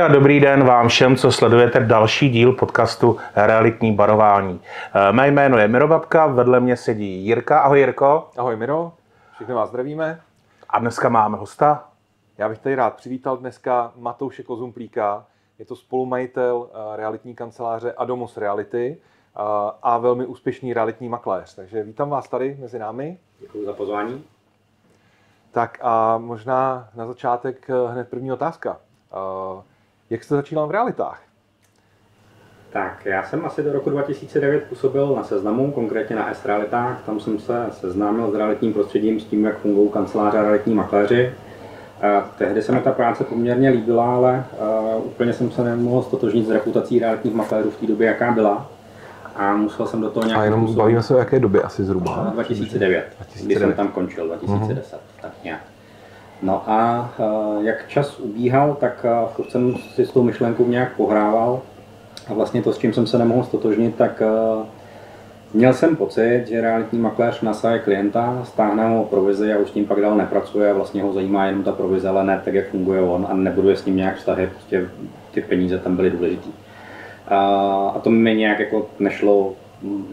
Ahoj a dobrý den vám všem, co sledujete další díl podcastu Realitní barování. Eh, Mé jméno je Miro Babka, vedle mě sedí Jirka. Ahoj Jirko. Ahoj Miro, všichni vás zdravíme. A dneska máme hosta. Já bych tady rád přivítal dneska Matouše Kozumplíka. Je to spolumajitel eh, realitní kanceláře Adomos Reality eh, a velmi úspěšný realitní makléř. Takže vítám vás tady mezi námi. Děkuji za pozvání. Tak a možná na začátek hned první otázka. Jak jste začínal v realitách? Tak, já jsem asi do roku 2009 působil na seznamu, konkrétně na S-realitách. Tam jsem se seznámil s realitním prostředím, s tím, jak fungují kanceláře a realitní makléři. A tehdy se mi ta práce poměrně líbila, ale uh, úplně jsem se nemohl stotožnit s reputací realitních makléřů v té době, jaká byla. A musel jsem do toho nějak... A jenom způsob... bavíme se o jaké době asi zhruba? 2009, 2009. kdy jsem tam končil, 2010, mm-hmm. tak nějak. No a uh, jak čas ubíhal, tak uh, jsem si s tou myšlenkou nějak pohrával. A vlastně to, s čím jsem se nemohl stotožnit, tak uh, měl jsem pocit, že realitní makléř nasaje klienta, stáhne ho provizi a už s ním pak dál nepracuje a vlastně ho zajímá jenom ta provize, ale ne tak, jak funguje on a nebuduje s ním nějak vztahy, prostě ty peníze tam byly důležitý. A, a to mi nějak jako nešlo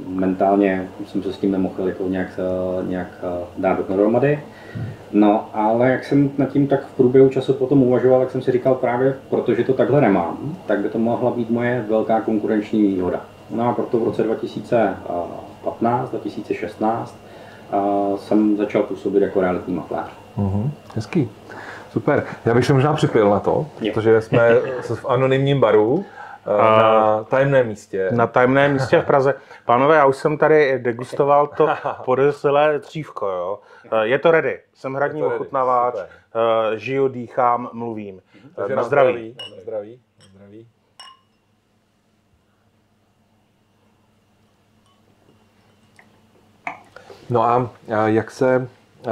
mentálně, jsem se s tím nemohl jako nějak, nějak dát dohromady. No, ale jak jsem nad tím tak v průběhu času potom uvažoval, tak jsem si říkal právě, protože to takhle nemám, tak by to mohla být moje velká konkurenční výhoda. No a proto v roce 2015, 2016 jsem začal působit jako realitní makléř. Uh-huh. Hezký. Super. Já bych se možná připil na to, jo. protože jsme v anonymním baru na tajemném místě. Na tajemném místě v Praze. Pánové, já už jsem tady degustoval to podezřelé dřívko. Jo. Je to ready. Jsem hradní ochutnaváč, žiju, dýchám, mluvím. Takže na zdraví. Na zdraví. Na zdraví. No a jak se,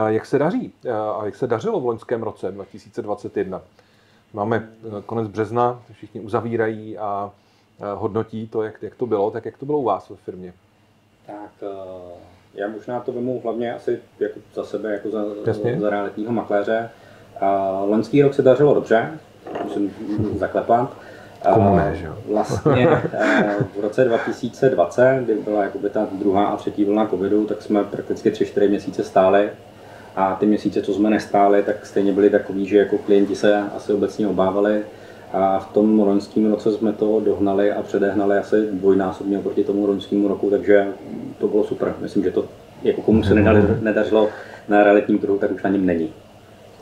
jak se daří? A jak se dařilo v loňském roce 2021? Máme eh, konec března, všichni uzavírají a eh, hodnotí to, jak, jak to bylo, tak jak to bylo u vás ve firmě? Tak eh, já možná to vemu hlavně asi jako za sebe, jako za, Jasně. za realitního makléře. Loňský rok se dařilo dobře, musím zaklepat. Komu ne, že? Vlastně v roce 2020, kdy byla jakoby ta druhá a třetí vlna covidu, tak jsme prakticky 3-4 měsíce stáli a ty měsíce, co jsme nestáli, tak stejně byly takový, že jako klienti se asi obecně obávali. A v tom loňském roce jsme to dohnali a předehnali asi dvojnásobně oproti tomu loňskému roku, takže to bylo super. Myslím, že to jako komu se nedařilo na realitním trhu, tak už na něm není.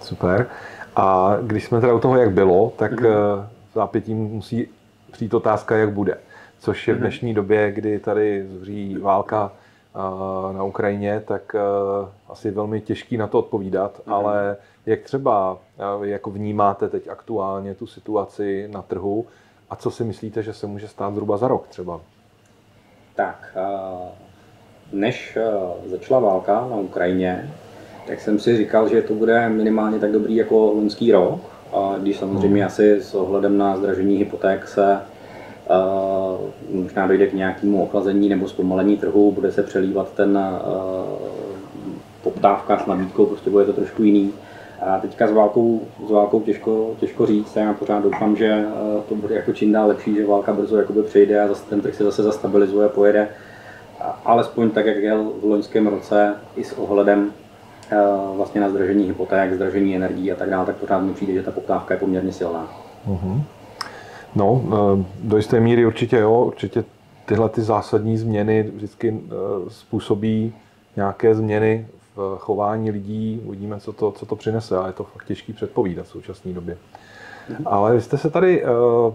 Super. A když jsme teda u toho, jak bylo, tak mm-hmm. zápětím musí přijít otázka, jak bude. Což je v mhm. dnešní době, kdy tady zří válka na Ukrajině, tak asi velmi těžký na to odpovídat, mm. ale jak třeba jako vnímáte teď aktuálně tu situaci na trhu a co si myslíte, že se může stát zhruba za rok třeba? Tak, než začala válka na Ukrajině, tak jsem si říkal, že to bude minimálně tak dobrý jako loňský rok, a když samozřejmě hmm. asi s ohledem na zdražení hypoték se možná dojde k nějakému ochlazení nebo zpomalení trhu, bude se přelívat ten poptávka s nabídkou, prostě bude to trošku jiný. A teďka s válkou, s válkou těžko, těžko říct, já pořád doufám, že to bude jako čím dál lepší, že válka brzo jakoby přejde a zase ten trh se zase zastabilizuje pojede. Alespoň tak, jak jel v loňském roce i s ohledem vlastně na zdražení hypoték, zdražení energií a tak dále, tak pořád mi přijde, že ta poptávka je poměrně silná. Uh-huh. No, eh, do jisté míry určitě jo, určitě tyhle ty zásadní změny vždycky eh, způsobí nějaké změny v chování lidí, uvidíme, co to, co to přinese, ale je to fakt těžký předpovídat v současné době. Mm-hmm. Ale vy jste se tady uh,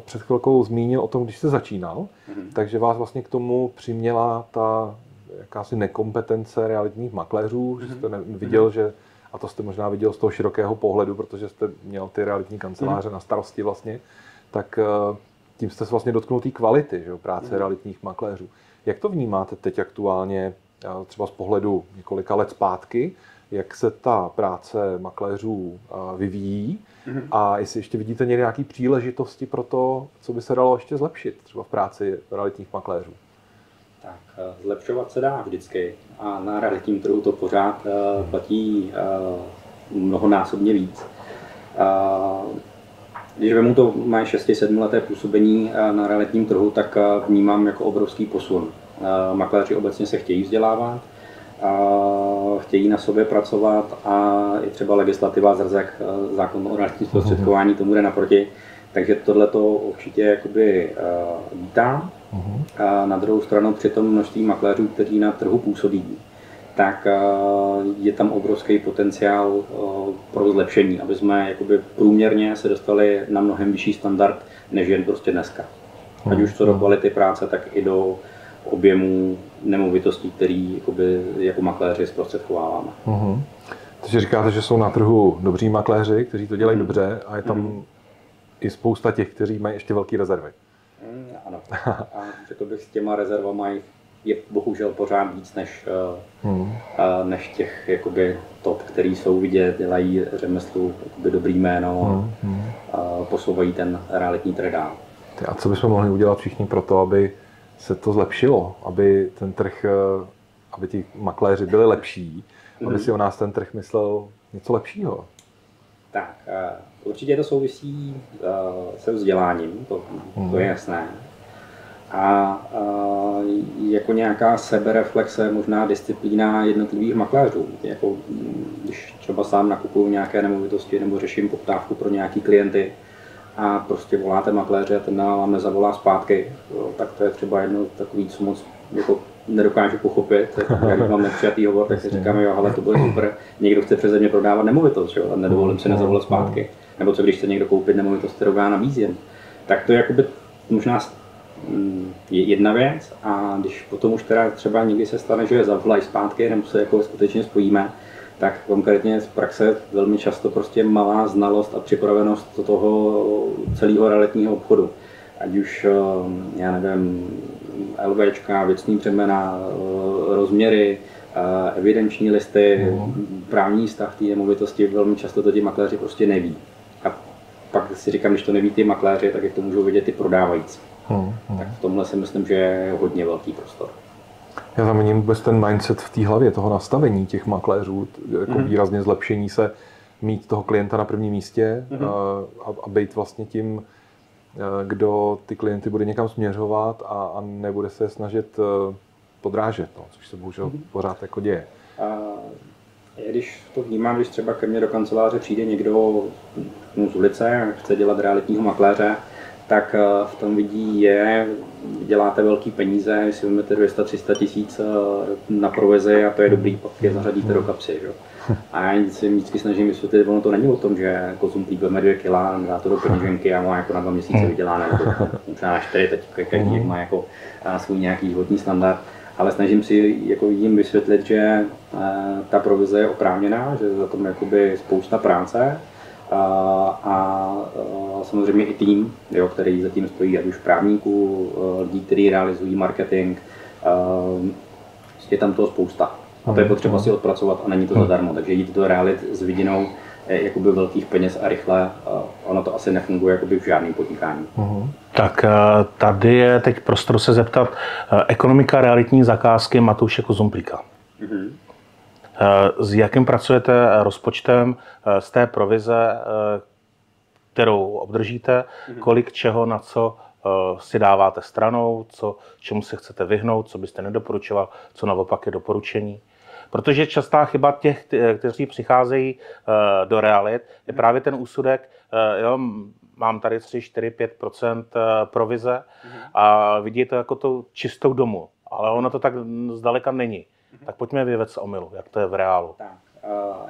před chvilkou zmínil o tom, když jste začínal, mm-hmm. takže vás vlastně k tomu přiměla ta jakási nekompetence realitních makléřů, že jste ne, viděl, že, a to jste možná viděl z toho širokého pohledu, protože jste měl ty realitní kanceláře mm-hmm. na starosti vlastně, tak eh, tím jste se vlastně dotknul té kvality že, práce mm. realitních makléřů. Jak to vnímáte teď aktuálně, třeba z pohledu několika let zpátky, jak se ta práce makléřů eh, vyvíjí mm. a jestli ještě vidíte nějaké příležitosti pro to, co by se dalo ještě zlepšit třeba v práci realitních makléřů? Tak zlepšovat se dá vždycky a na realitním trhu to pořád platí mnohonásobně víc Když vemu to moje 6-7 leté působení na realitním trhu, tak vnímám jako obrovský posun. Makléři obecně se chtějí vzdělávat, a chtějí na sobě pracovat a i třeba legislativa zrzek, zákon o realitním zprostředkování tomu jde naproti. Takže tohle to určitě jakoby vítám. A na druhou stranu při tom množství makléřů, kteří na trhu působí, tak je tam obrovský potenciál pro zlepšení, aby jsme jakoby průměrně se dostali na mnohem vyšší standard, než jen prostě dneska. Ať už co do kvality práce, tak i do objemu nemovitostí, který jakoby, jako makléři zprostředkováváme. Uh-huh. Takže říkáte, že jsou na trhu dobří makléři, kteří to dělají uh-huh. dobře a je tam uh-huh. i spousta těch, kteří mají ještě velké rezervy. Mm, ano. A řekl bych, s těma rezervama je bohužel pořád víc než, hmm. než těch jakoby, top, který jsou vidět, dělají řemeslu jakoby, dobrý jméno hmm. a posouvají ten realitní trh dál. A co bychom mohli udělat všichni pro to, aby se to zlepšilo, aby ten trh, eh, aby ti makléři byli lepší, aby si o nás ten trh myslel něco lepšího? Tak, eh, určitě to souvisí eh, se vzděláním, to, to je mhm. jasné a, a jako nějaká sebereflexe, možná disciplína jednotlivých makléřů. Jako, když třeba sám nakupuju nějaké nemovitosti nebo řeším poptávku pro nějaký klienty a prostě voláte makléře a ten vám nezavolá zpátky, jo, tak to je třeba jedno takový, co moc jako nedokážu pochopit. Jak mám nepřijatý hovor, tak si říkám, jo, ale to bude super. Někdo chce přeze mě prodávat nemovitost, jo, a nedovolím si nezavolat zpátky. Nebo co když chce někdo koupit nemovitost, kterou já nabízím. Tak to je jakoby možná Mm, je jedna věc a když potom už teda třeba někdy se stane, že je zavolají zpátky nebo se jako skutečně spojíme, tak konkrétně z praxe velmi často prostě malá znalost a připravenost toho celého realitního obchodu. Ať už, eh, já nevím, LVčka, věcný břemena, eh, rozměry, eh, evidenční listy, mm. právní stav té nemovitosti, velmi často to ti makléři prostě neví. A pak si říkám, když to neví ty makléři, tak jak to můžou vědět ty prodávající. Hmm, hmm. Tak v tomhle si myslím, že je hodně velký prostor. Já zaminím vůbec ten mindset v té hlavě, toho nastavení těch makléřů, jako hmm. výrazně zlepšení se, mít toho klienta na prvním místě hmm. a, a být vlastně tím, kdo ty klienty bude někam směřovat a, a nebude se snažit podrážet, no, což se bohužel hmm. pořád jako děje. A když to vnímám, když třeba ke mně do kanceláře přijde někdo z ulice a chce dělat realitního makléře, tak eh, v tom vidí je, děláte velký peníze, vy si vezmete 200-300 tisíc eh, na provizi a to je dobrý, pak je zařadíte do kapsy. Že? A já si vždycky snažím vysvětlit, ono to není o tom, že kozum týpeme dvě kila, dá to do peněženky a má jako na dva měsíce vydělané, možná na čtyři, teď každý má jako eh, svůj nějaký životní standard ale snažím si jako jim vysvětlit, že ta provize je oprávněná, že za tom je spousta práce a, a samozřejmě i tým, jo, který zatím stojí, ať už právníků, e, lidí, kteří realizují marketing, je tam toho spousta. A to je potřeba si odpracovat a není to zadarmo, takže jít do realit s vidinou jakoby velkých peněz a rychle, ono to asi nefunguje jakoby v žádném podnikání. Uh-huh. Tak e, tady je teď prostor se zeptat, e, ekonomika realitní zakázky Matouše Kozumplíka. Uh-huh. Eh, s jakým pracujete rozpočtem eh, z té provize, eh, kterou obdržíte, mhm. kolik čeho na co si dáváte stranou, co, čemu se chcete vyhnout, co byste nedoporučoval, co naopak je doporučení. Protože častá chyba těch, kteří přicházejí do realit, je mhm. právě ten úsudek, jo, mám tady 3, 4, 5 provize mhm. a vidí to jako to čistou domu, ale ono to tak zdaleka není. Tak pojďme vyvět z omylu, jak to je v reálu. Tak,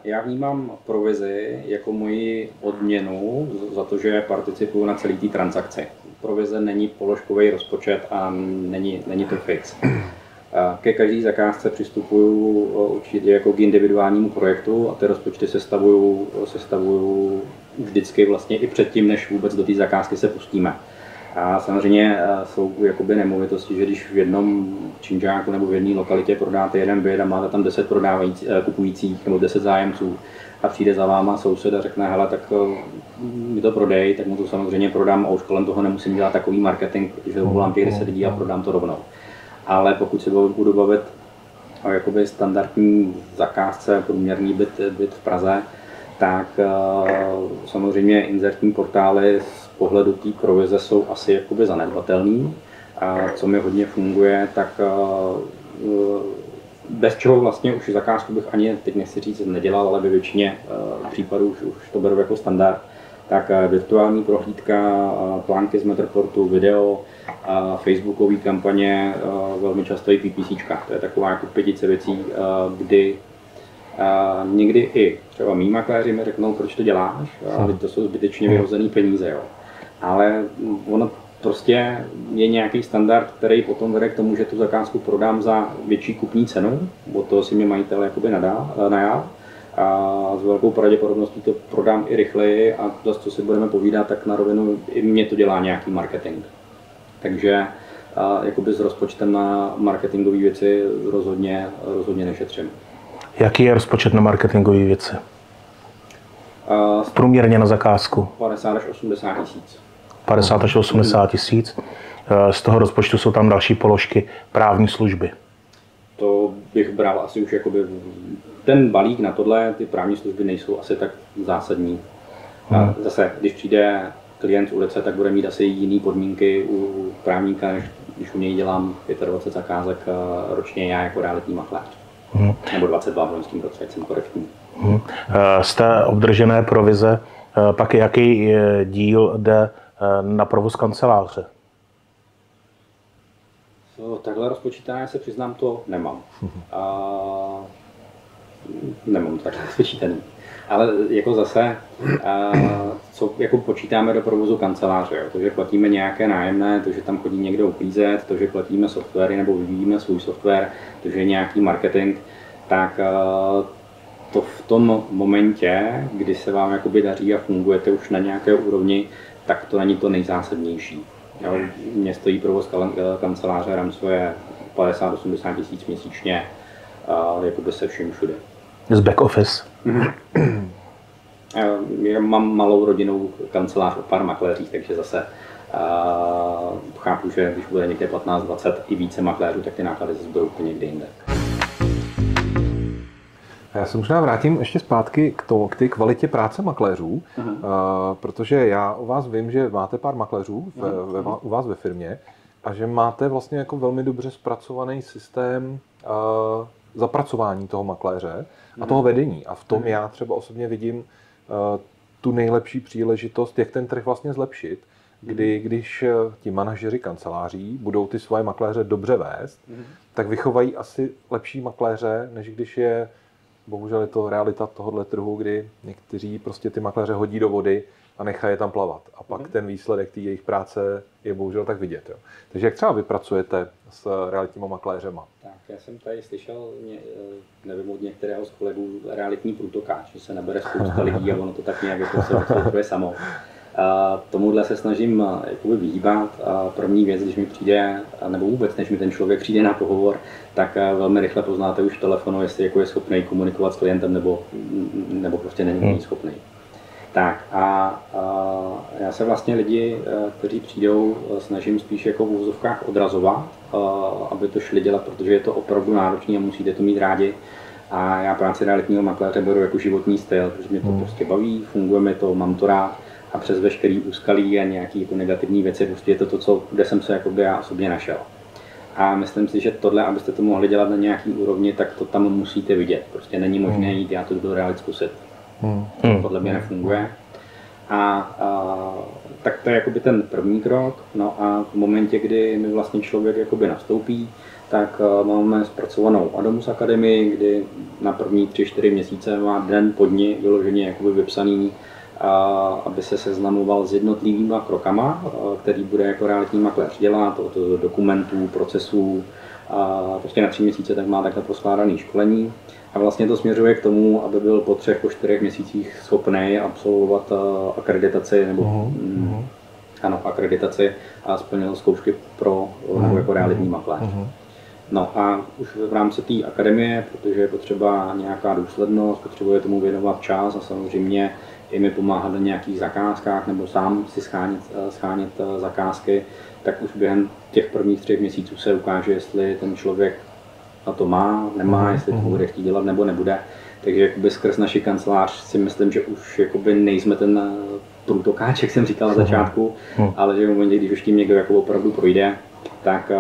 já vnímám provizi jako moji odměnu za to, že participuju na celé té transakci. Provize není položkový rozpočet a není, není to fix. Ke každé zakázce přistupuju určitě jako k individuálnímu projektu a ty rozpočty sestavuju, sestavuju vždycky vlastně i předtím, než vůbec do té zakázky se pustíme. A samozřejmě eh, jsou jakoby nemovitosti, že když v jednom činžáku nebo v jedné lokalitě prodáte jeden byt a máte tam 10 prodávající, eh, kupujících nebo 10 zájemců a přijde za váma soused a řekne, hele, tak eh, mi to prodej, tak mu to samozřejmě prodám a už kolem toho nemusím dělat takový marketing, protože volám těch 10 lidí a prodám to rovnou. Ale pokud se budu bavit o jakoby standardní zakázce, průměrný byt, byt v Praze, tak samozřejmě inzertní portály pohledu té provize jsou asi jakoby zanedbatelný. A co mi hodně funguje, tak bez čeho vlastně už zakázku bych ani, teď nechci říct, nedělal, ale ve většině případů už, už to beru jako standard, tak virtuální prohlídka, plánky z Metroportu, video, Facebookové kampaně, velmi často i PPC. To je taková jako pětice věcí, kdy někdy i třeba mý makléři mi řeknou, proč to děláš, ale to jsou zbytečně vyhozené peníze. Jo. Ale ono prostě je nějaký standard, který potom vede k tomu, že tu zakázku prodám za větší kupní cenu, od toho si mě majitel jakoby nadá, najal a s velkou pravděpodobností to prodám i rychleji a zase, co si budeme povídat, tak na rovinu i mě to dělá nějaký marketing. Takže a jakoby s rozpočtem na marketingové věci rozhodně, rozhodně nešetřím. Jaký je rozpočet na marketingové věci? Uh, Průměrně na zakázku? 50 až 80 tisíc. 50 až 80 tisíc. Z toho rozpočtu jsou tam další položky právní služby. To bych bral asi už jakoby ten balík na tohle, ty právní služby nejsou asi tak zásadní. Hmm. Zase, když přijde klient z ulice, tak bude mít asi jiné podmínky u právníka, než když u něj dělám 25 zakázek eh, ročně já jako realitní makléř. Hmm. Nebo 22 v loňském roce, jsem korektní. Hmm. Z té obdržené provize eh, pak jaký díl jde na provoz kanceláře? Takhle rozpočítané se přiznám, to nemám. A nemám tak spočítaný. Ale jako zase, a, co jako počítáme do provozu kanceláře, jo? to, že platíme nějaké nájemné, to, že tam chodí někdo uklízet, to, že platíme softwary nebo vyvíjíme svůj software, to, že je nějaký marketing, tak a, to v tom momentě, kdy se vám jakoby daří a fungujete už na nějaké úrovni, tak to není to nejzásadnější. Jo? Mě stojí provoz kanceláře Ramsové 50-80 tisíc měsíčně, jakoby se vším všude z back office? Já mám malou rodinnou kancelář o pár makléřích, takže zase uh, chápu, že když bude někde 15-20 i více makléřů, tak ty náklady zase budou úplně někde jinde. Já se možná vrátím ještě zpátky k, to, k té kvalitě práce makléřů, uh-huh. uh, protože já u vás vím, že máte pár makléřů ve, uh-huh. ve, u vás ve firmě a že máte vlastně jako velmi dobře zpracovaný systém uh, zapracování toho makléře a toho vedení. A v tom hmm. já třeba osobně vidím uh, tu nejlepší příležitost, jak ten trh vlastně zlepšit, kdy když ti manažeři kanceláří budou ty svoje makléře dobře vést, tak vychovají asi lepší makléře, než když je, bohužel je to realita tohohle trhu, kdy někteří prostě ty makléře hodí do vody a nechají je tam plavat. A pak mm. ten výsledek té jejich práce je bohužel tak vidět. Jo. Takže jak třeba vypracujete s realitníma makléřema? Tak, já jsem tady slyšel, nevím od některého z kolegů, realitní průtokáč, že se nabere spousta lidí a ono to tak nějak jako se samo. A tomuhle se snažím jakoby vyhýbat. A první věc, když mi přijde, nebo vůbec, než mi ten člověk přijde na pohovor, tak velmi rychle poznáte už telefonu, jestli jako je schopný komunikovat s klientem nebo, nebo prostě není hmm. schopný. Tak a, a já se vlastně lidi, eh, kteří přijdou, eh, snažím spíš jako v úzovkách odrazovat, eh, aby to šli dělat, protože je to opravdu náročné a musíte to mít rádi. A já práci realitního makléře beru jako životní styl, protože mě to hmm. prostě baví, funguje mi to, mám to rád a přes veškerý úskalí a nějaké jako negativní věci, prostě je to to, co, kde jsem se jakoby já osobně našel. A myslím si, že tohle, abyste to mohli dělat na nějaký úrovni, tak to tam musíte vidět. Prostě není možné hmm. jít, já to do realit zkusit. Hmm. Podle mě nefunguje. A, a tak to je jakoby ten první krok. No a v momentě, kdy mi vlastně člověk jakoby nastoupí, tak máme zpracovanou Adamus Akademii, kdy na první tři, čtyři měsíce má den po dní vyloženě jakoby vypsaný, aby se seznamoval s jednotlivýma krokama, který bude jako realitní makléř dělat, od dokumentů, procesů, a prostě na tři měsíce tak má takhle poskládaný školení. A vlastně to směřuje k tomu, aby byl po třech, po čtyřech měsících schopný absolvovat eh, akreditaci nebo uh-huh. ano, akreditaci a splnil zkoušky pro uh-huh. jako realitní makléř. Uh-huh. No a už v rámci té akademie, protože je potřeba nějaká důslednost, potřebuje tomu věnovat čas a samozřejmě i mi pomáhat na nějakých zakázkách nebo sám si schánět, eh, schánět zakázky, tak už během těch prvních třech měsíců se ukáže, jestli ten člověk na to má, nemá, mm-hmm. jestli to mhm. bude chtít dělat nebo nebude. Takže jakoby skrz naši kancelář si myslím, že už jakoby nejsme ten průtokáč, jak jsem říkal na mhm. začátku, ale že v momentě, když už tím někdo jako opravdu projde, tak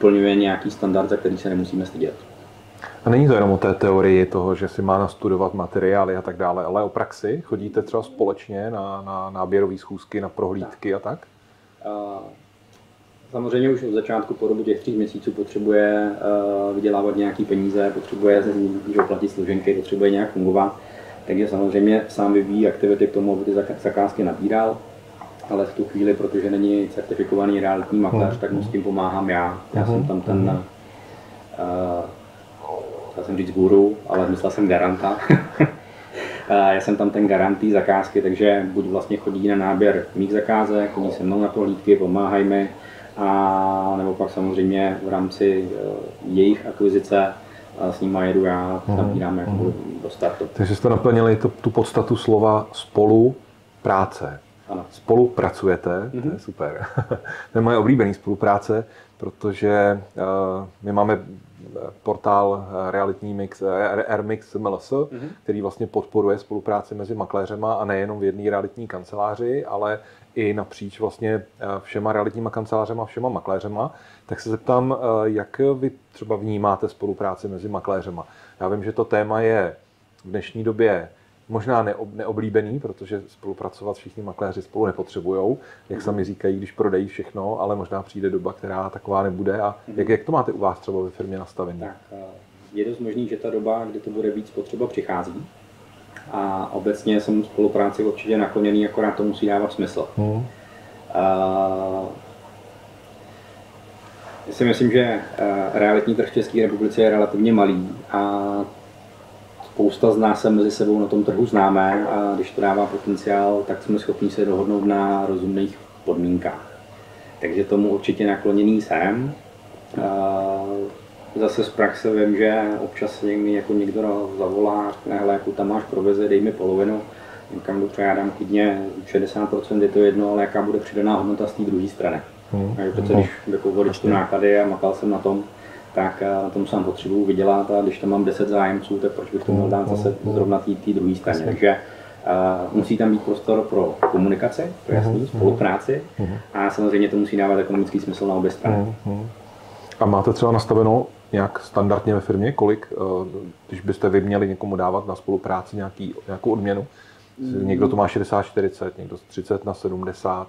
splňuje nějaký standard, za který se nemusíme stydět. A není to jenom o té teorii toho, že si má nastudovat materiály a tak dále, ale o praxi? Chodíte třeba společně na, na náběrové schůzky, na prohlídky tak. a tak? Uh, samozřejmě už od začátku po dobu těch tří měsíců potřebuje uh, vydělávat nějaké peníze, potřebuje platit služenky, potřebuje nějak fungovat. Takže samozřejmě sám vyvíjí aktivity k tomu, aby ty zakázky nabíral, ale v tu chvíli, protože není certifikovaný realitní makléř, tak mu s tím pomáhám já. Já jsem tam ten, uh, chtěl jsem říct guru, ale myslel jsem garanta. já jsem tam ten garantý zakázky, takže buď vlastně chodí na náběr mých zakázek, chodí se mnou na prohlídky, pomáhají mi, a nebo pak samozřejmě v rámci uh, jejich akvizice s nimi jedu já, nabírám jako mm. do startu. Takže jste naplnili to, tu podstatu slova spolu práce. Ano. Spolupracujete, mm-hmm. to je mhm. super. to je moje oblíbený spolupráce, protože uh, my máme portál realitní mix, Airmix MLS, mm-hmm. který vlastně podporuje spolupráci mezi makléřema a nejenom v jedné realitní kanceláři, ale i napříč vlastně eh, všema realitníma kancelářema, všema makléřema, tak se zeptám, eh, jak vy třeba vnímáte spolupráci mezi makléřema. Já vím, že to téma je v dnešní době možná neoblíbený, protože spolupracovat všichni makléři spolu nepotřebují, jak sami říkají, když prodají všechno, ale možná přijde doba, která taková nebude. A jak, jak to máte u vás třeba ve firmě nastavené? Tak, eh, je dost možný, že ta doba, kdy to bude víc potřeba, přichází. A obecně jsem spolupráci určitě nakloněný, akorát to musí dávat smysl. Hmm. Uh, já si myslím, že eh, realitní trh v České republice je relativně malý a spousta z nás se mezi sebou na tom trhu známe a když to dává potenciál, tak jsme schopni se dohodnout na rozumných podmínkách. Takže tomu určitě nakloněný jsem. Zase z praxe vím, že občas mi jako někdo zavolá hele, jakou tam máš provizi, dej mi polovinu. Někam dobře, já dám klidně 60%, je to jedno, ale jaká bude přidaná hodnota z té druhé strany. Hmm. Takže přece, když jako tu náklady a makal jsem na tom, tak eh, na tom sám potřebuji vydělat a když tam mám 10 zájemců, tak proč bych to měl dát zase zrovna té druhé straně. Takže uh, musí tam být prostor pro komunikaci, to jasný, mhm, spolupráci mhm. a samozřejmě to musí dávat ekonomický smysl na obě strany. Mhm, a máte třeba nastaveno nějak standardně ve firmě, kolik, uh, když byste vy měli někomu dávat na spolupráci nějaký, nějakou odměnu? Někdo to má 60-40, někdo 30 na 70,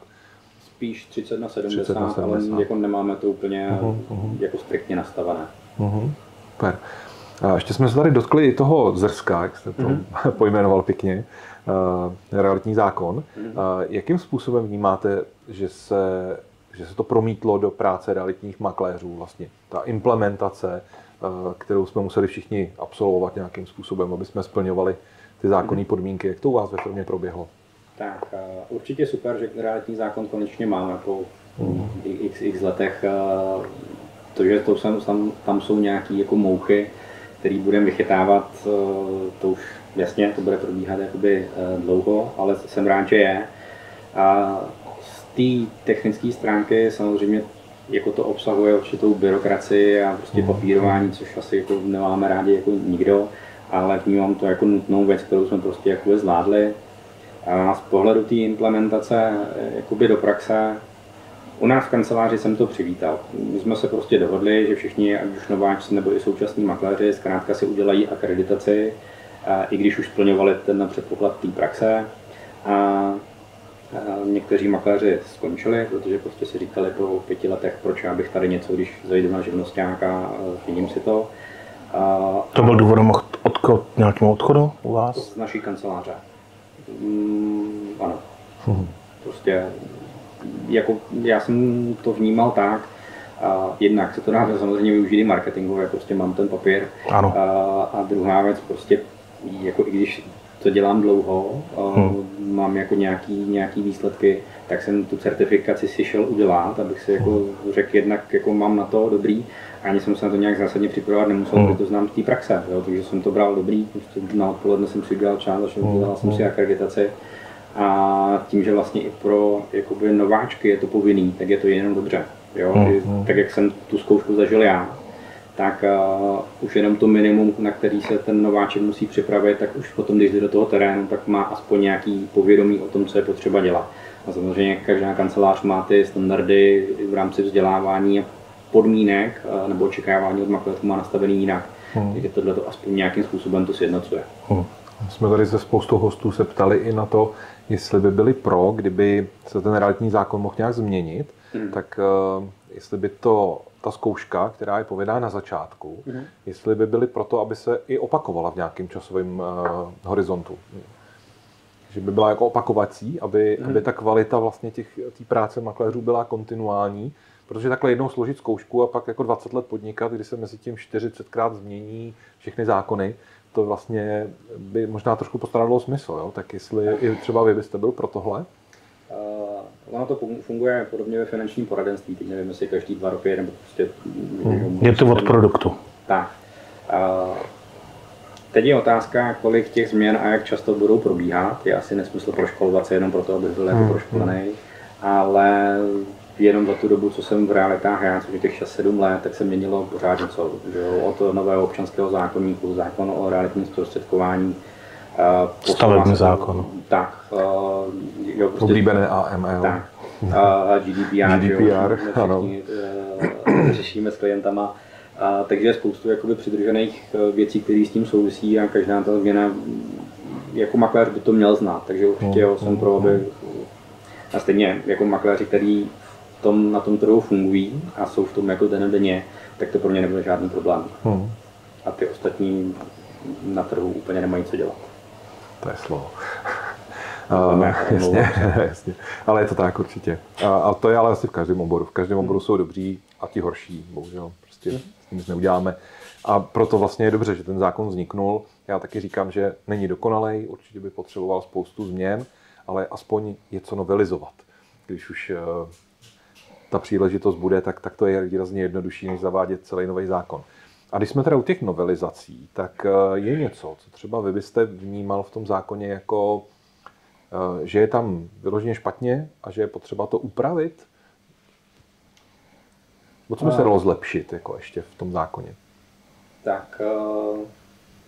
spíš 30 na 70, 30 na 70. ale jako nemáme to úplně uh-huh, uh-huh. jako striktně nastavené. Uh-huh. Super. A ještě jsme se tady dotkli i toho zrska, jak jste to uh-huh. pojmenoval pěkně, uh, realitní zákon. Uh-huh. Uh, jakým způsobem vnímáte, že se, že se to promítlo do práce realitních makléřů vlastně? Ta implementace, uh, kterou jsme museli všichni absolvovat nějakým způsobem, aby jsme splňovali ty zákonné podmínky. Jak to u vás ve firmě proběhlo? Tak uh, určitě super, že realitní zákon konečně máme po mm. x, x letech. Uh, to, že to sem, tam, tam jsou nějaké jako mouchy, které budeme vychytávat, uh, to už jasně, to bude probíhat jakoby uh, dlouho, ale jsem rád, že je. A z té technické stránky samozřejmě jako to obsahuje určitou byrokracii a prostě mhm. papírování, což asi jako nemáme rádi jako nikdo, ale vnímám to jako nutnou věc, kterou jsme prostě jako zvládli. A z pohledu té implementace jakoby do praxe, u nás v kanceláři jsem to přivítal. My jsme se prostě dohodli, že všichni, ať už nováčci nebo i současní makléři, zkrátka si udělají akreditaci, i když už splňovali ten předpoklad té praxe. A někteří makléři skončili, protože prostě si říkali po pěti letech, proč já bych tady něco, když zajdu na živnostňák a vidím si to. A, to byl důvodem odchod, nějakému odchodu u vás? Z naší kanceláře. Mm, ano. Hmm. Prostě jako já jsem to vnímal tak, a jednak se to dá samozřejmě využít i marketingově, prostě mám ten papír. Ano. A, a druhá věc, prostě jako i když to dělám dlouho, hmm. mám jako nějaký, nějaký výsledky, tak jsem tu certifikaci si šel udělat, abych si jako řekl jednak, jako mám na to dobrý, ani jsem se na to nějak zásadně připravovat nemusel, hmm. protože to znám z té praxe, jo, takže jsem to bral dobrý, prostě na odpoledne jsem si udělal čas, začal hmm. jsem si akreditaci a tím, že vlastně i pro jakoby nováčky je to povinný, tak je to jenom dobře. Jo? Hmm. tak jak jsem tu zkoušku zažil já, tak uh, už jenom to minimum, na který se ten nováček musí připravit, tak už potom, když jde do toho terénu, tak má aspoň nějaký povědomí o tom, co je potřeba dělat. A samozřejmě každá kancelář má ty standardy v rámci vzdělávání a podmínek uh, nebo očekávání od makléřů má nastavený jinak. Hmm. Takže tohle to aspoň nějakým způsobem to sjednocuje. Hmm. Jsme tady se spoustou hostů se ptali i na to, jestli by byli pro, kdyby se ten realitní zákon mohl nějak změnit, hmm. tak uh, jestli by to ta zkouška, která je povinná na začátku, hmm. jestli by byly proto, aby se i opakovala v nějakém časovém uh, horizontu. Že by byla jako opakovací, aby, hmm. aby ta kvalita vlastně těch, té práce makléřů byla kontinuální, protože takhle jednou složit zkoušku a pak jako 20 let podnikat, kdy se mezi tím 40krát změní všechny zákony, to vlastně by možná trošku postaralo smysl. Jo? Tak jestli i třeba vy byste byl pro tohle? Uh, ono to funguje podobně ve finančním poradenství, teď nevím, jestli každý dva roky nebo prostě... Hmm. Je to od produktu. Tak. Uh, teď je otázka, kolik těch změn a jak často budou probíhat. Je asi nesmysl proškolovat se jenom proto, aby byl jako hmm. proškolený. Ale jenom za tu dobu, co jsem v realitách já, což je těch 6-7 let, tak se měnilo pořád něco. Že jo? Od nového občanského zákonníku, zákon o realitním zprostředkování, uh, stavební zákon. Tak. Uh, jo, prostě, Oblíbené AML. Tak. Uh, GDPR, GDPR jo, ano. Uh, řešíme s klientama. A, takže je spoustu jakoby přidržených věcí, které s tím souvisí a každá ta změna jako makléř by to měl znát, takže určitě jo, jsem pro, aby a stejně jako makléři, který tom, na tom trhu fungují a jsou v tom jako den denně, tak to pro mě nebude žádný problém. Hmm. A ty ostatní na trhu úplně nemají co dělat. To je slovo. Uh, jasně, jasně. Ale je to tak určitě. A, a to je ale asi v každém oboru. V každém oboru jsou dobří a ti horší, bohužel. Prostě hmm. s tím nic neuděláme. A proto vlastně je dobře, že ten zákon vzniknul. Já taky říkám, že není dokonalej, určitě by potřeboval spoustu změn, ale aspoň je co novelizovat. Když už eh, ta příležitost bude, tak, tak to je výrazně jednodušší, než zavádět celý nový zákon. A když jsme teda u těch novelizací, tak eh, je něco, co třeba vy byste vnímal v tom zákoně jako, eh, že je tam vyloženě špatně a že je potřeba to upravit? Nebo co by se dalo zlepšit jako ještě v tom zákoně? Tak eh,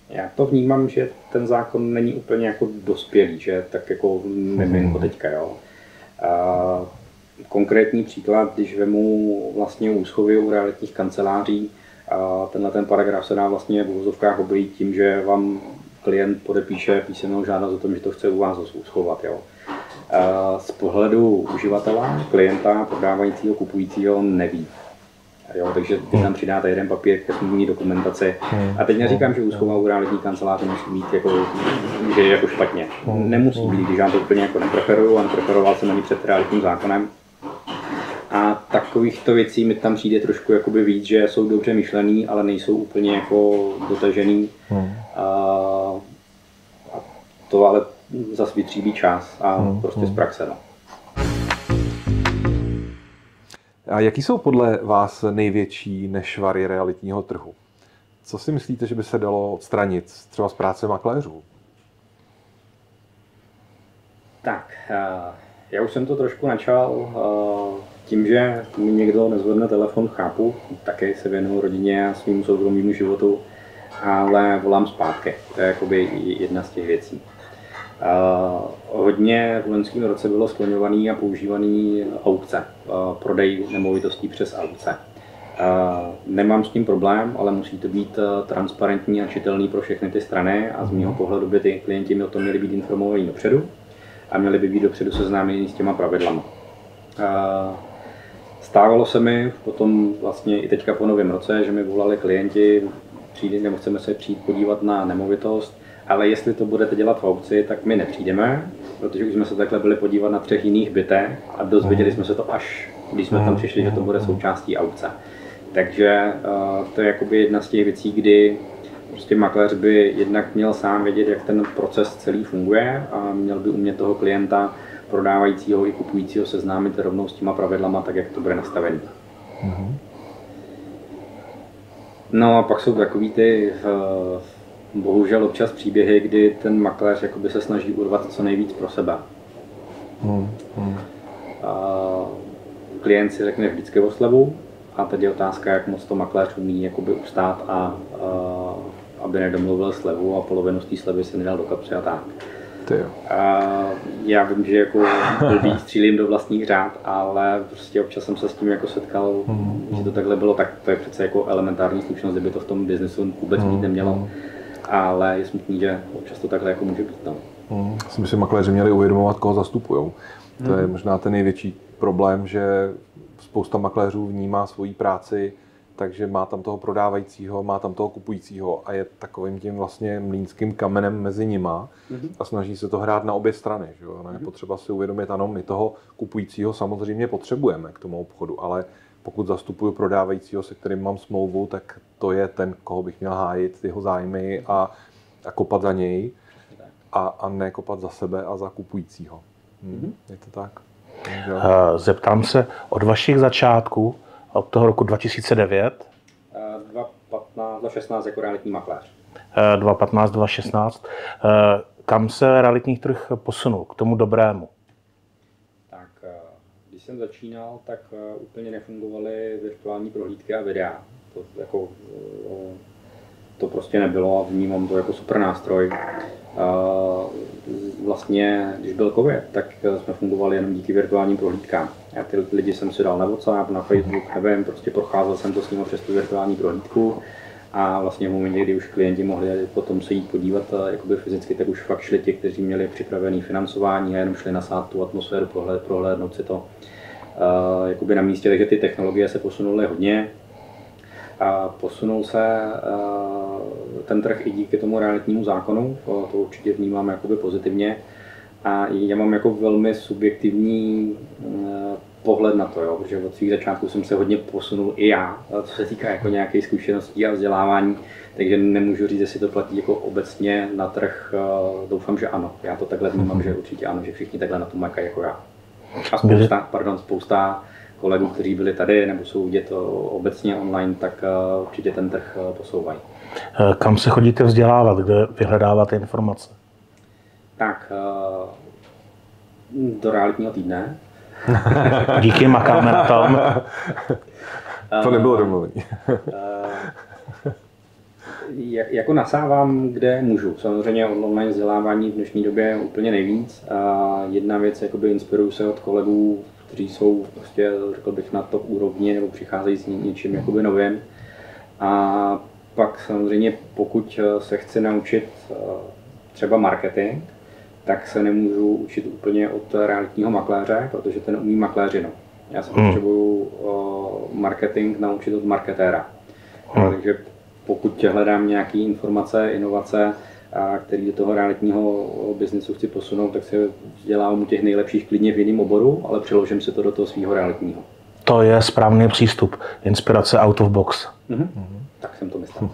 já to vnímám, že ten zákon není úplně jako dospělý, že tak jako miminko hmm. teďka, jo konkrétní příklad, když vemu vlastně úschovy u realitních kanceláří, a tenhle ten paragraf se dá vlastně v úzovkách obejít tím, že vám klient podepíše písemnou žádost o tom, že to chce u vás uschovat. Jo. Z pohledu uživatele, klienta, prodávajícího, kupujícího neví. Jo, takže vy tam přidáte jeden papír ke smluvní dokumentaci. A teď neříkám, že úschova u realitní kanceláře musí být jako, že je jako špatně. Nemusí být, když já to úplně jako nepreferuju a nepreferoval jsem ani před realitním zákonem, a takovýchto věcí mi tam přijde trošku jakoby víc, že jsou dobře myšlený, ale nejsou úplně jako dotažený. Hmm. A, a to ale zase vytříbí čas a hmm. prostě hmm. z praxe. No. A jaký jsou podle vás největší nešvary realitního trhu? Co si myslíte, že by se dalo odstranit třeba z práce makléřů? Tak, já už jsem to trošku načal tím, že mi někdo nezvedne telefon, chápu, také se věnuju rodině a svým soukromému životu, ale volám zpátky. To je jakoby jedna z těch věcí. Uh, hodně v loňském roce bylo skloňovaný a používaný aukce, uh, prodej nemovitostí přes aukce. Uh, nemám s tím problém, ale musí to být transparentní a čitelný pro všechny ty strany a z mého pohledu by ty klienti o tom měli být informovaní dopředu a měli by být dopředu seznámeni s těma pravidlama. Stávalo se mi potom vlastně i teďka po novém roce, že mi volali klienti, přijde, nebo chceme se přijít podívat na nemovitost, ale jestli to budete dělat v aukci, tak my nepřijdeme, protože už jsme se takhle byli podívat na třech jiných bytech a dozvěděli jsme se to až, když jsme tam přišli, že to bude součástí aukce. Takže uh, to je jakoby jedna z těch věcí, kdy prostě makléř by jednak měl sám vědět, jak ten proces celý funguje a měl by umět toho klienta prodávajícího i kupujícího seznámit rovnou s těma pravidlama, tak jak to bude nastavené. Mm-hmm. No a pak jsou takový ty uh, bohužel občas příběhy, kdy ten makléř jakoby se snaží urvat co nejvíc pro sebe. Mm-hmm. Uh, klient si řekne vždycky o slevu a teď je otázka, jak moc to makléř umí jakoby ustát a, a aby nedomluvil slevu a polovinu z té slevy si nedal do kapsy a tak. Ty jo. A já vím, že jako blbý střílím do vlastních řád, ale prostě občas jsem se s tím jako setkal, mm, že to takhle bylo, tak to je přece jako elementární slušnost, kdyby to v tom biznesu vůbec mm, nemělo. Ale je smutný, že občas to takhle jako může být. No. Mm, si myslím, makléři měli uvědomovat, koho zastupují. To je možná ten největší problém, že spousta makléřů vnímá svoji práci takže má tam toho prodávajícího, má tam toho kupujícího a je takovým tím vlastně mlínským kamenem mezi nima mm-hmm. a snaží se to hrát na obě strany. Že jo? Mm-hmm. Je potřeba si uvědomit, ano, my toho kupujícího samozřejmě potřebujeme k tomu obchodu, ale pokud zastupuju prodávajícího, se kterým mám smlouvu, tak to je ten, koho bych měl hájit, jeho zájmy a, a kopat za něj a, a ne kopat za sebe a za kupujícího. Hmm. Mm-hmm. Je to tak? Eh, zeptám se, od vašich začátků od toho roku 2009. 2015, 2016 jako realitní makléř. 2015, 2016. Kam se realitní trh posunul? K tomu dobrému? Tak, eh, když jsem začínal, tak eh, úplně nefungovaly virtuální prohlídky a videa. To, jako, eh, to prostě nebylo a vnímám to jako super nástroj vlastně, když byl COVID, tak jsme fungovali jenom díky virtuálním prohlídkám. Já ty lidi jsem si dal na WhatsApp, na Facebook, nevím, prostě procházel jsem to s nimi přes tu virtuální prohlídku a vlastně v momentě, kdy už klienti mohli potom se jít podívat jakoby fyzicky, tak už fakt šli ti, kteří měli připravené financování a jenom šli nasát tu atmosféru, prohled, prohlédnout si to uh, jakoby na místě, takže ty technologie se posunuly hodně. A posunul se uh, ten trh i díky tomu realitnímu zákonu, to určitě vnímám jakoby pozitivně. A já mám jako velmi subjektivní uh, pohled na to, jo, protože od svých začátků jsem se hodně posunul i já, co se týká jako nějaké zkušeností a vzdělávání, takže nemůžu říct, jestli to platí jako obecně na trh. Doufám, že ano. Já to takhle vnímám, že určitě ano, že všichni takhle na tom makají jako já. A spousta, pardon, spousta kolegů, kteří byli tady nebo jsou vidět obecně online, tak eh, určitě ten trh eh, posouvají. Eh, kam se chodíte vzdělávat, kde vyhledáváte informace? Tak, do realitního týdne. Díky, makáme na tom. to nebylo domluvení. jako nasávám, kde můžu. Samozřejmě online vzdělávání v dnešní době je úplně nejvíc. A jedna věc, jakoby inspiruju se od kolegů kteří jsou prostě, řekl bych, na top úrovni nebo přicházejí s něčím jakoby novým. A pak samozřejmě, pokud se chci naučit eh, třeba marketing, tak se nemůžu učit úplně od realitního makléře, protože ten umí makléřinu. Já se hmm. potřebuju marketing naučit od marketéra. Hmm. Takže pokud hledám nějaké informace, inovace, a který do toho realitního biznesu chci posunout, tak se vzdělávám u těch nejlepších klidně v jiném oboru, ale přeložím si to do toho svého realitního. To je správný přístup. Inspirace out of box. Mm-hmm. Tak jsem to myslel.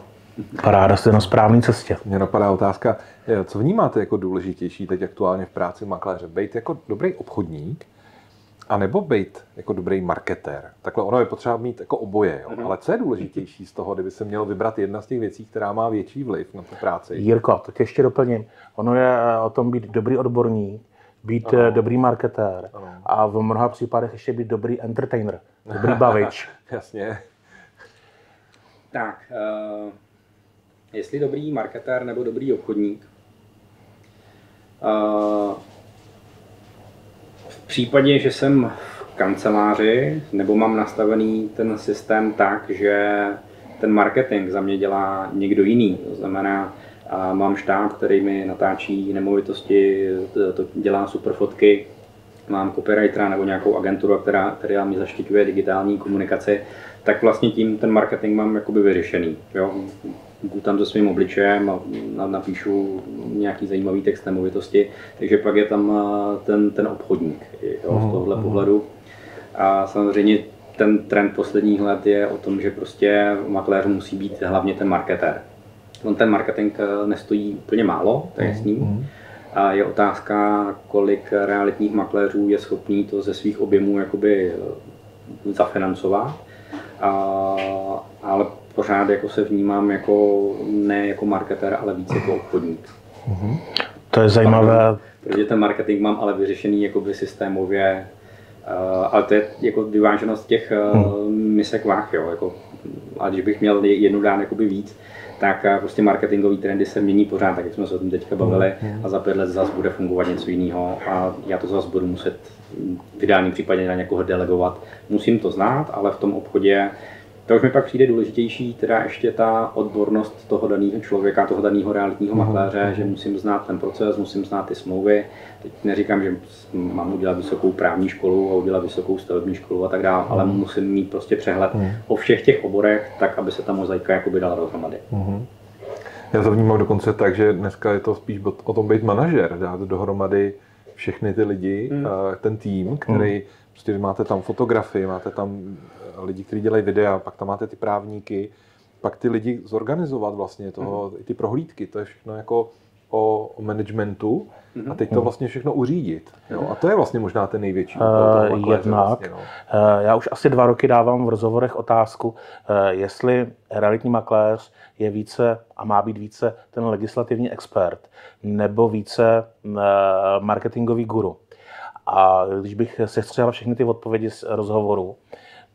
Paráda, jste na správné cestě. Mě napadá otázka, co vnímáte jako důležitější teď aktuálně v práci makléře? Být jako dobrý obchodník, a nebo být jako dobrý marketér. Takhle ono je potřeba mít jako oboje. Jo? Mm-hmm. Ale co je důležitější z toho, kdyby se měl vybrat jedna z těch věcí, která má větší vliv na tu práci? Jirko, tak ještě doplním. Ono je eh, o tom být dobrý odborník, být ano. Eh, dobrý marketér ano. a v mnoha případech ještě být dobrý entertainer, dobrý bavič. Jasně. Tak, uh, jestli dobrý marketér nebo dobrý obchodník, uh, případě, že jsem v kanceláři nebo mám nastavený ten systém tak, že ten marketing za mě dělá někdo jiný, to znamená, a mám štáb, který mi natáčí nemovitosti, to dělá super fotky, mám copywritera nebo nějakou agenturu, která, která mi zaštiťuje digitální komunikaci, tak vlastně tím ten marketing mám jakoby vyřešený. Jo? Jdu tam se svým obličejem a napíšu nějaký zajímavý text nemovitosti, takže pak je tam ten, ten obchodník jo, z tohohle pohledu. A samozřejmě ten trend posledních let je o tom, že prostě makléř musí být hlavně ten marketér. On ten marketing e, nestojí úplně málo, to je jasný. A je otázka, kolik realitních makléřů je schopný to ze svých objemů jakoby e, zafinancovat. A, ale pořád jako se vnímám jako ne jako marketér, ale víc jako obchodník. Mm-hmm. To je zajímavé. Protože ten marketing mám ale vyřešený jakoby systémově ale to je jako vyváženost těch hmm. misek váh, jo, jako, a když bych měl jednu dát jakoby víc, tak prostě marketingové trendy se mění pořád, tak jak jsme se o tom teďka bavili hmm. a za pět let zase bude fungovat něco jiného a já to zase budu muset v ideálním případě na někoho delegovat. Musím to znát, ale v tom obchodě to už mi pak přijde důležitější, teda ještě ta odbornost toho daného člověka, toho daného realitního mm makléře, že musím znát ten proces, musím znát ty smlouvy. Teď neříkám, že mám udělat vysokou právní školu a udělat vysokou stavební školu a tak dále, ale musím mít prostě přehled mm o všech těch oborech, tak aby se ta mozaika jakoby dala dohromady. mm Já to vnímám dokonce tak, že dneska je to spíš o tom být manažer, dát dohromady všechny ty lidi, mm. ten tým, který mm. prostě máte tam fotografii, máte tam lidi, kteří dělají videa, pak tam máte ty právníky, pak ty lidi zorganizovat vlastně toho, mm. ty prohlídky, to je všechno jako o, o managementu a teď to mhm. vlastně všechno uřídit. Jo? A to je vlastně možná ten největší uh, Jednak. Vlastně, no. uh, já už asi dva roky dávám v rozhovorech otázku, uh, jestli realitní makléř je více a má být více ten legislativní expert nebo více uh, marketingový guru. A když bych se střel všechny ty odpovědi z rozhovoru,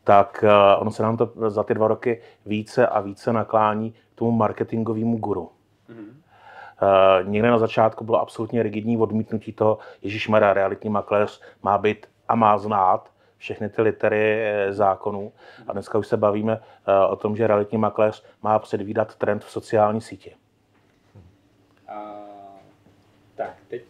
tak eh, ono se nám to za ty dva roky více a více naklání k tomu marketingovému guru. Mm-hmm. někde na začátku bylo absolutně rigidní odmítnutí toho, Ježíš Mara, realitní makléř má být a má znát všechny ty litery eh, zákonů. A dneska už se bavíme o tom, že realitní makléř má předvídat trend v sociální síti. Uh, tak, teď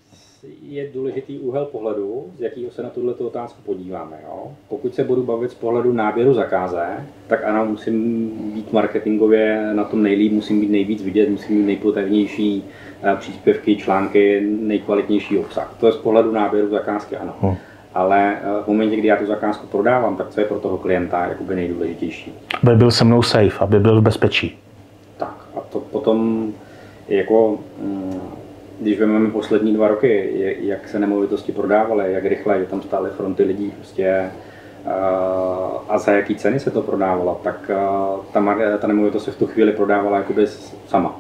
je důležitý úhel pohledu, z jakého se na tuto otázku podíváme. Jo? Pokud se budu bavit z pohledu náběru zakázek, tak ano, musím být marketingově na tom nejlíp, musím být nejvíc vidět, musím mít nejpotevnější eh, příspěvky, články, nejkvalitnější obsah. To je z pohledu náběru zakázky, ano. Hmm. Ale eh, v momentě, kdy já tu zakázku prodávám, tak co je pro toho klienta jakoby nejdůležitější? Aby byl se mnou safe, aby byl v bezpečí. Tak a to potom jako mm, když vezmeme poslední dva roky, jak se nemovitosti prodávaly, jak rychle, že tam stály fronty lidí prostě eh, a za jaký ceny se to prodávalo, tak eh, ta, ta nemovitost se v tu chvíli prodávala jakoby sama.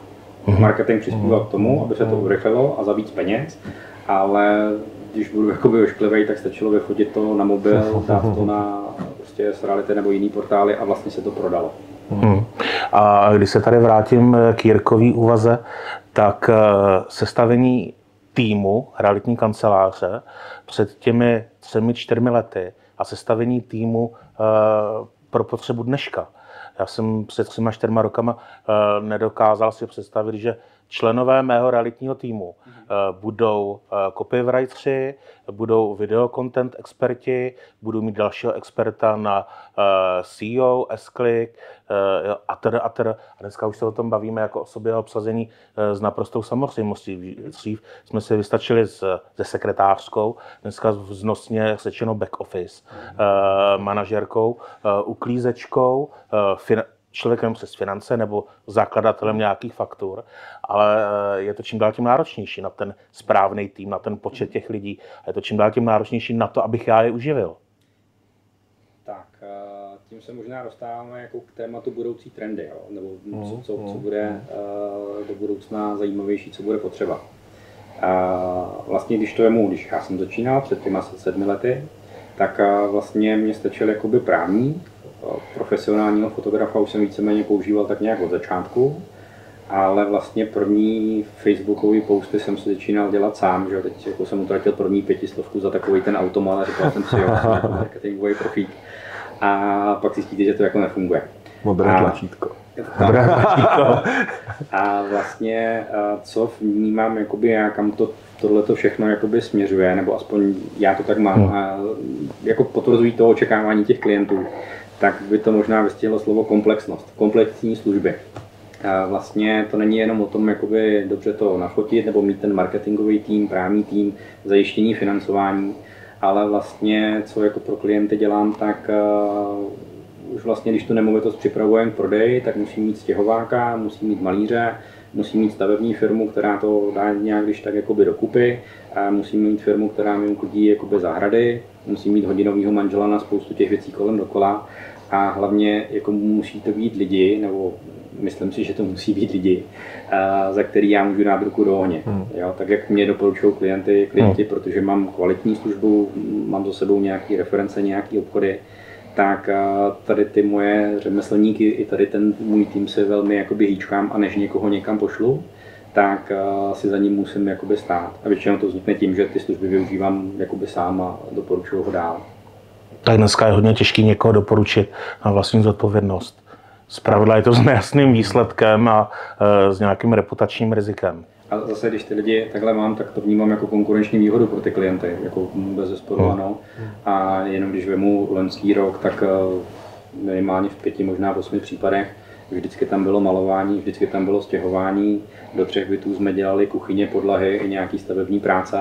Mhm. Marketing přispíval k tomu, aby se to mhm. urychlilo a za víc peněz, ale když budu jakoby ošklivý, tak stačilo vyfotit to na mobil, dát to na prostě Reality nebo jiný portály a vlastně se to prodalo. Hmm. A když se tady vrátím k Jirkový úvaze, tak eh, sestavení týmu realitní kanceláře před těmi třemi, čtyřmi lety a sestavení týmu eh, pro potřebu dneška. Já jsem před třema, čtyřma rokama eh, nedokázal si představit, že členové mého realitního týmu mm-hmm. budou copywriteri, budou video content experti, budu mít dalšího experta na SEO, S-Click a teda a teda. A dneska už se o tom bavíme jako o sobě obsazení s naprostou samozřejmostí. Dřív jsme si vystačili s, se sekretářskou, dneska vznosně sečeno back office, mm-hmm. manažerkou, uklízečkou, člověkem přes finance nebo zakladatelem nějakých faktur, ale eh, je to čím dál tím náročnější na ten správný tým, na ten počet těch lidí. A je to čím dál tím náročnější na to, abych já je uživil. Tak, eh, tím se možná dostáváme jako k tématu budoucí trendy, jo? nebo co, co, co mhm, bude. Eh, do budoucna zajímavější, co bude potřeba. Vlastně, když to je když já jsem začínal před těma sedmi lety, tak vlastně mě stačil jakoby právník, profesionálního fotografa už jsem víceméně používal tak nějak od začátku, ale vlastně první facebookové posty jsem si začínal dělat sám, že teď jako jsem utratil první pětislovku za takový ten automat a říkal jsem si, jo, jako marketingový profík. A pak zjistíte, že to jako nefunguje. Modré tlačítko. A vlastně, co vnímám, jakoby, já kam to tohle to všechno jakoby směřuje, nebo aspoň já to tak mám, hmm. a jako potvrzují to očekávání těch klientů, tak by to možná vystihlo slovo komplexnost, komplexní služby. Vlastně to není jenom o tom, jakoby dobře to nafotit nebo mít ten marketingový tým, právní tým, zajištění financování, ale vlastně, co jako pro klienty dělám, tak uh, už vlastně, když tu nemovitost připravujeme k prodeji, tak musí mít stěhováka, musí mít malíře, musí mít stavební firmu, která to dá nějak když tak jakoby dokupy, a musí mít firmu, která mi uklidí jakoby zahrady, musí mít hodinového manžela na spoustu těch věcí kolem dokola a hlavně jako musí to být lidi, nebo myslím si, že to musí být lidi, za který já můžu dát ruku do ohně. Hmm. Jo, tak jak mě doporučují klienty, klienti, hmm. protože mám kvalitní službu, mám za sebou nějaké reference, nějaké obchody, tak tady ty moje řemeslníky, i tady ten můj tým se velmi jakoby hýčkám a než někoho někam pošlu, tak si za ním musím jakoby stát. A většinou to vznikne tím, že ty služby využívám jakoby sám a doporučuju ho dál. Tak dneska je hodně těžké někoho doporučit na vlastní zodpovědnost. Zpravidla je to s nejasným výsledkem a e, s nějakým reputačním rizikem. A zase, když ty lidi takhle mám, tak to vnímám jako konkurenční výhodu pro ty klienty, jako bez zesporu hmm. ano. A jenom když vemu loňský rok, tak e, minimálně v pěti, možná v osmi případech, vždycky tam bylo malování, vždycky tam bylo stěhování, do třech bytů jsme dělali kuchyně, podlahy i nějaký stavební práce.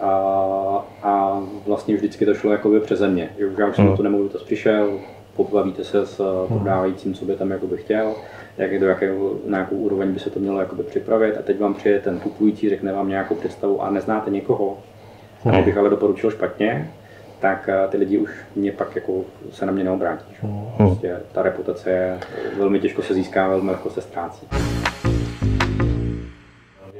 A, a vlastně vždycky to šlo jakoby přeze země. Že už já už jsem hmm. to to přišel, pobavíte se s eh, hmm. prodávajícím, co by tam jakoby chtěl, jak je to, jaké, na jakou úroveň by se to mělo jakoby připravit a teď vám přijde ten kupující, řekne vám nějakou představu a neznáte někoho, hmm. a bych ale doporučil špatně, tak eh, ty lidi už mě pak jako se na mě neobrátí. Hmm. Prostě ta reputace je velmi těžko se získá, velmi lehko se ztrácí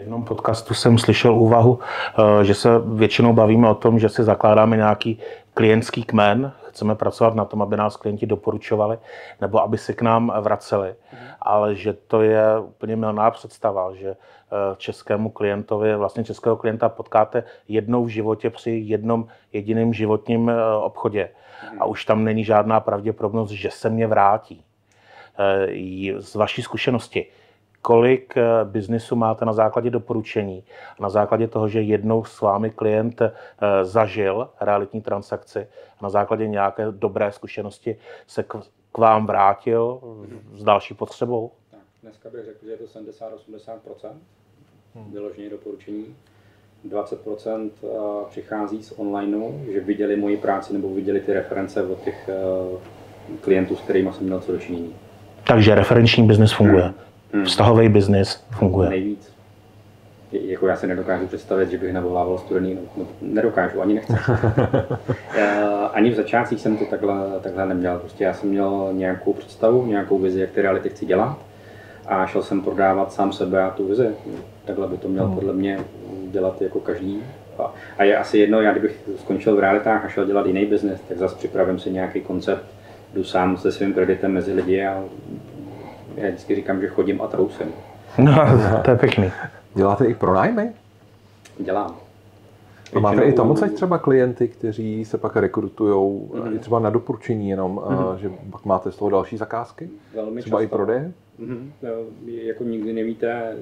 jednom podcastu jsem slyšel úvahu, eh, že se většinou bavíme o tom, že si zakládáme nějaký klientský kmen, chceme pracovat na tom, aby nás klienti doporučovali nebo aby se k nám vraceli. Mhm. Ale že to je úplně milná představa, že eh, českému klientovi, vlastně českého klienta potkáte jednou v životě při jednom jediném životním eh, obchodě. A už tam není žádná pravděpodobnost, že se mě vrátí. Z vaší zkušenosti, kolik eh, biznisu máte na základě doporučení, na základě toho, že jednou s vámi klient eh, zažil realitní transakci, na základě nějaké dobré zkušenosti se k vám vrátil s další potřebou? dneska bych řekl, že je to 70-80%, hmm. vyloženě doporučení. 20% eh, přichází z onlineu, že viděli moji práci nebo viděli ty reference od těch klientů, s kterými jsem měl co dočinění. Takže referenční biznis funguje. Hmm. Vztahový biznis funguje. Nejvíc. Jako já si nedokážu představit, že bych navolával studený, no, no nedokážu, ani nechci. ani v začátcích jsem to takhle, takhle neměl. Prostě já jsem měl nějakou představu, nějakou vizi, jak ty reality chci dělat a šel jsem prodávat sám sebe a tu vizi. Takhle by to měl hmm. podle mě dělat jako každý. A je asi jedno, já kdybych skončil v realitách a šel dělat jiný biznis, tak zase připravím si nějaký koncept, jdu sám se svým kreditem mezi lidi a já vždycky říkám, že chodím a trousím. No, to je pěkný. Děláte i pronájmy? Dělám. A máte i tam odsaď třeba klienty, kteří se pak rekrutují mm-hmm. třeba na doporučení jenom, mm-hmm. že pak máte z toho další zakázky? Velmi třeba často. i prodeje? Mm-hmm. Jako nikdy nevíte,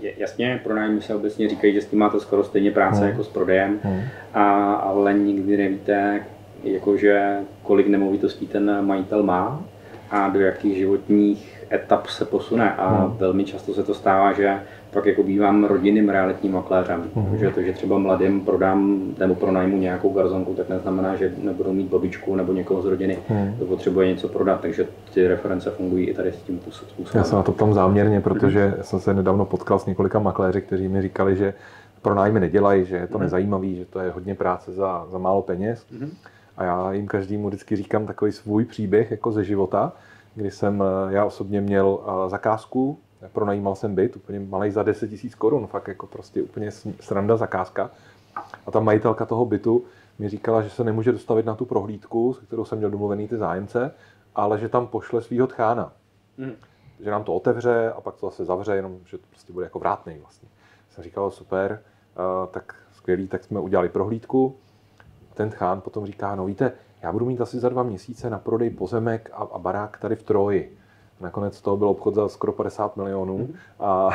jasně, pronájmy se obecně říkají, že s tím máte skoro stejně práce mm. jako s prodejem, mm. a, ale nikdy nevíte, jakože kolik nemovitostí ten majitel má a do jakých životních etap se posune a hmm. velmi často se to stává, že pak jako bývám rodinným realitním makléřem. Hmm. Že to, že třeba mladým prodám nebo pronajmu nějakou garzonku, tak neznamená, že nebudou mít babičku nebo někoho z rodiny, hmm. kdo potřebuje něco prodat. Takže ty reference fungují i tady s tím způsobem. Já jsem na to tam záměrně, protože jsem se nedávno potkal s několika makléři, kteří mi říkali, že pronájmy nedělají, že je to hmm. nezajímavý, že to je hodně práce za, za málo peněz. Hmm. A já jim každému vždycky říkám takový svůj příběh jako ze života, kdy jsem eh, já osobně měl eh, zakázku, pronajímal jsem byt, úplně malý za 10 000 korun, fakt jako prostě úplně sranda zakázka. A ta majitelka toho bytu mi říkala, že se nemůže dostavit na tu prohlídku, se kterou jsem měl domluvený ty zájemce, ale že tam pošle svého tchána. Hmm. Že nám to otevře a pak to zase zavře, jenom že to prostě bude jako vrátný vlastně. Jsem říkal, super, uh, tak skvělý, tak jsme udělali prohlídku. Ten tchán potom říká, no víte, já budu mít asi za dva měsíce na prodej pozemek a, a barák tady v Troji. Nakonec toho byl obchod za skoro 50 milionů mm. a,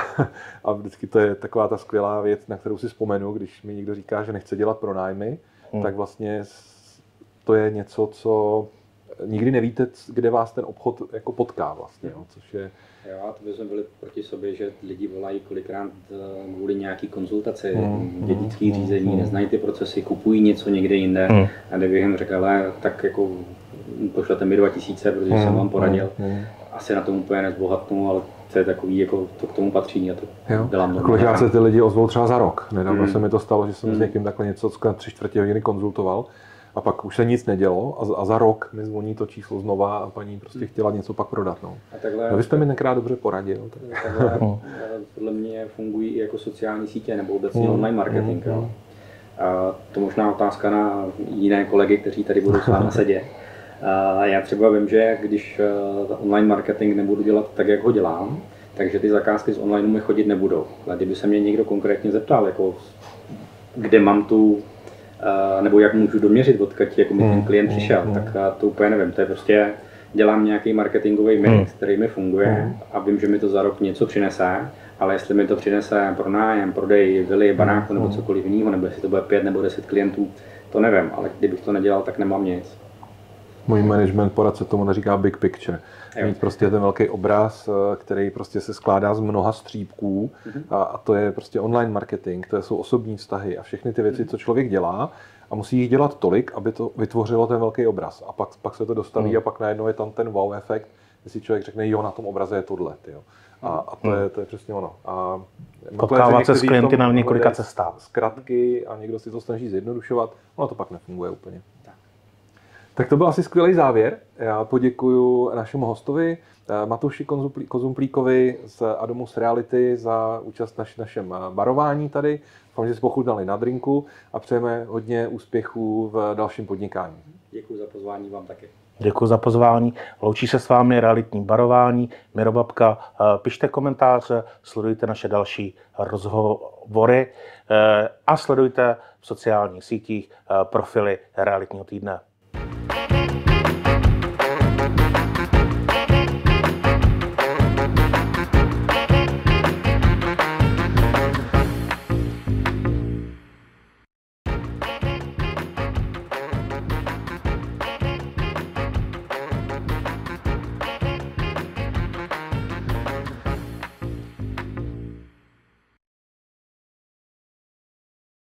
a vždycky to je taková ta skvělá věc, na kterou si vzpomenu, když mi někdo říká, že nechce dělat pronájmy, mm. tak vlastně to je něco, co nikdy nevíte, kde vás ten obchod jako potká vlastně, no, což je... Jo, a to bychom byli proti sobě, že lidi volají kolikrát eh, kvůli nějaký konzultaci, hmm, dědický hmm, řízení, hmm. neznají ty procesy, kupují něco někde jinde hmm. a kdybych jim řekl, ale tak jako pošlete mi 2000, protože hmm, jsem vám poradil, hmm, hmm. asi na tom úplně nezbohatnu, ale to je takový, jako to k tomu patří a to jo. dělám. Kolikrát se ty lidi ozvou třeba za rok. Nedávno hmm. se mi to stalo, že jsem hmm. s někým takhle něco tři čtvrtě hodiny konzultoval A pak už se nic nedělo a, a za rok mi zvoní to číslo znova a paní prostě chtěla něco pak prodat. No. A takhle, no, vy jste mi tenkrát dobře poradil. Tak. Takhle, eh, podle mě fungují i jako sociální sítě nebo obecně mm, online marketing. Mm, jo. A to možná otázka na jiné kolegy, kteří tady budou s vámi sedět. A já třeba vím, že když eh, online marketing nebudu dělat tak, jak ho dělám, takže ty zakázky z online mi chodit nebudou. A kdyby se mě někdo konkrétně zeptal, jako kde mám tu, nebo jak můžu doměřit, odkud jako mi ten hmm, klient hmm, přišel, hmm. tak to úplně nevím. To je prostě, dělám nějaký marketingový mix, který mi funguje a vím, že mi to za rok něco přinese, ale jestli mi to přinese pronájem, prodej vily, banáku nebo cokoliv jiného, nebo jestli to bude pět nebo deset klientů, to nevím, ale kdybych to nedělal, tak nemám nic. Můj management poradce tomu neříká big picture. Mít prostě ten velký obraz, eh, který prostě se skládá z mnoha střípků mm-hmm. a, a to je prostě online marketing, to jsou osobní vztahy a všechny ty věci, mm-hmm. co člověk dělá a musí jich dělat tolik, aby to vytvořilo ten velký obraz. A pak, pak se to dostaví mm. a pak najednou je tam ten wow efekt, kdy si člověk řekne, jo, na tom obraze je tohle. Tyjo. A, a to, je, to je přesně ono. A Potkávat se s klienty na několika cestách. Zkratky a někdo si to snaží zjednodušovat, ono to pak nefunguje úplně. Tak to byl asi skvělý závěr. Já poděkuji našemu hostovi, eh, Matuši Kozumplíkovi z Adomus Reality za účast na našem eh, barování tady. Doufám, že si pochutnali na drinku a přejeme hodně úspěchů v dalším podnikání. Děkuji za pozvání vám taky. Děkuji za pozvání. Loučí se s vámi realitní barování. Mirobabka, eh, pište komentáře, sledujte naše další rozhovory a sledujte v sociálních sítích profily realitního týdne. Bye.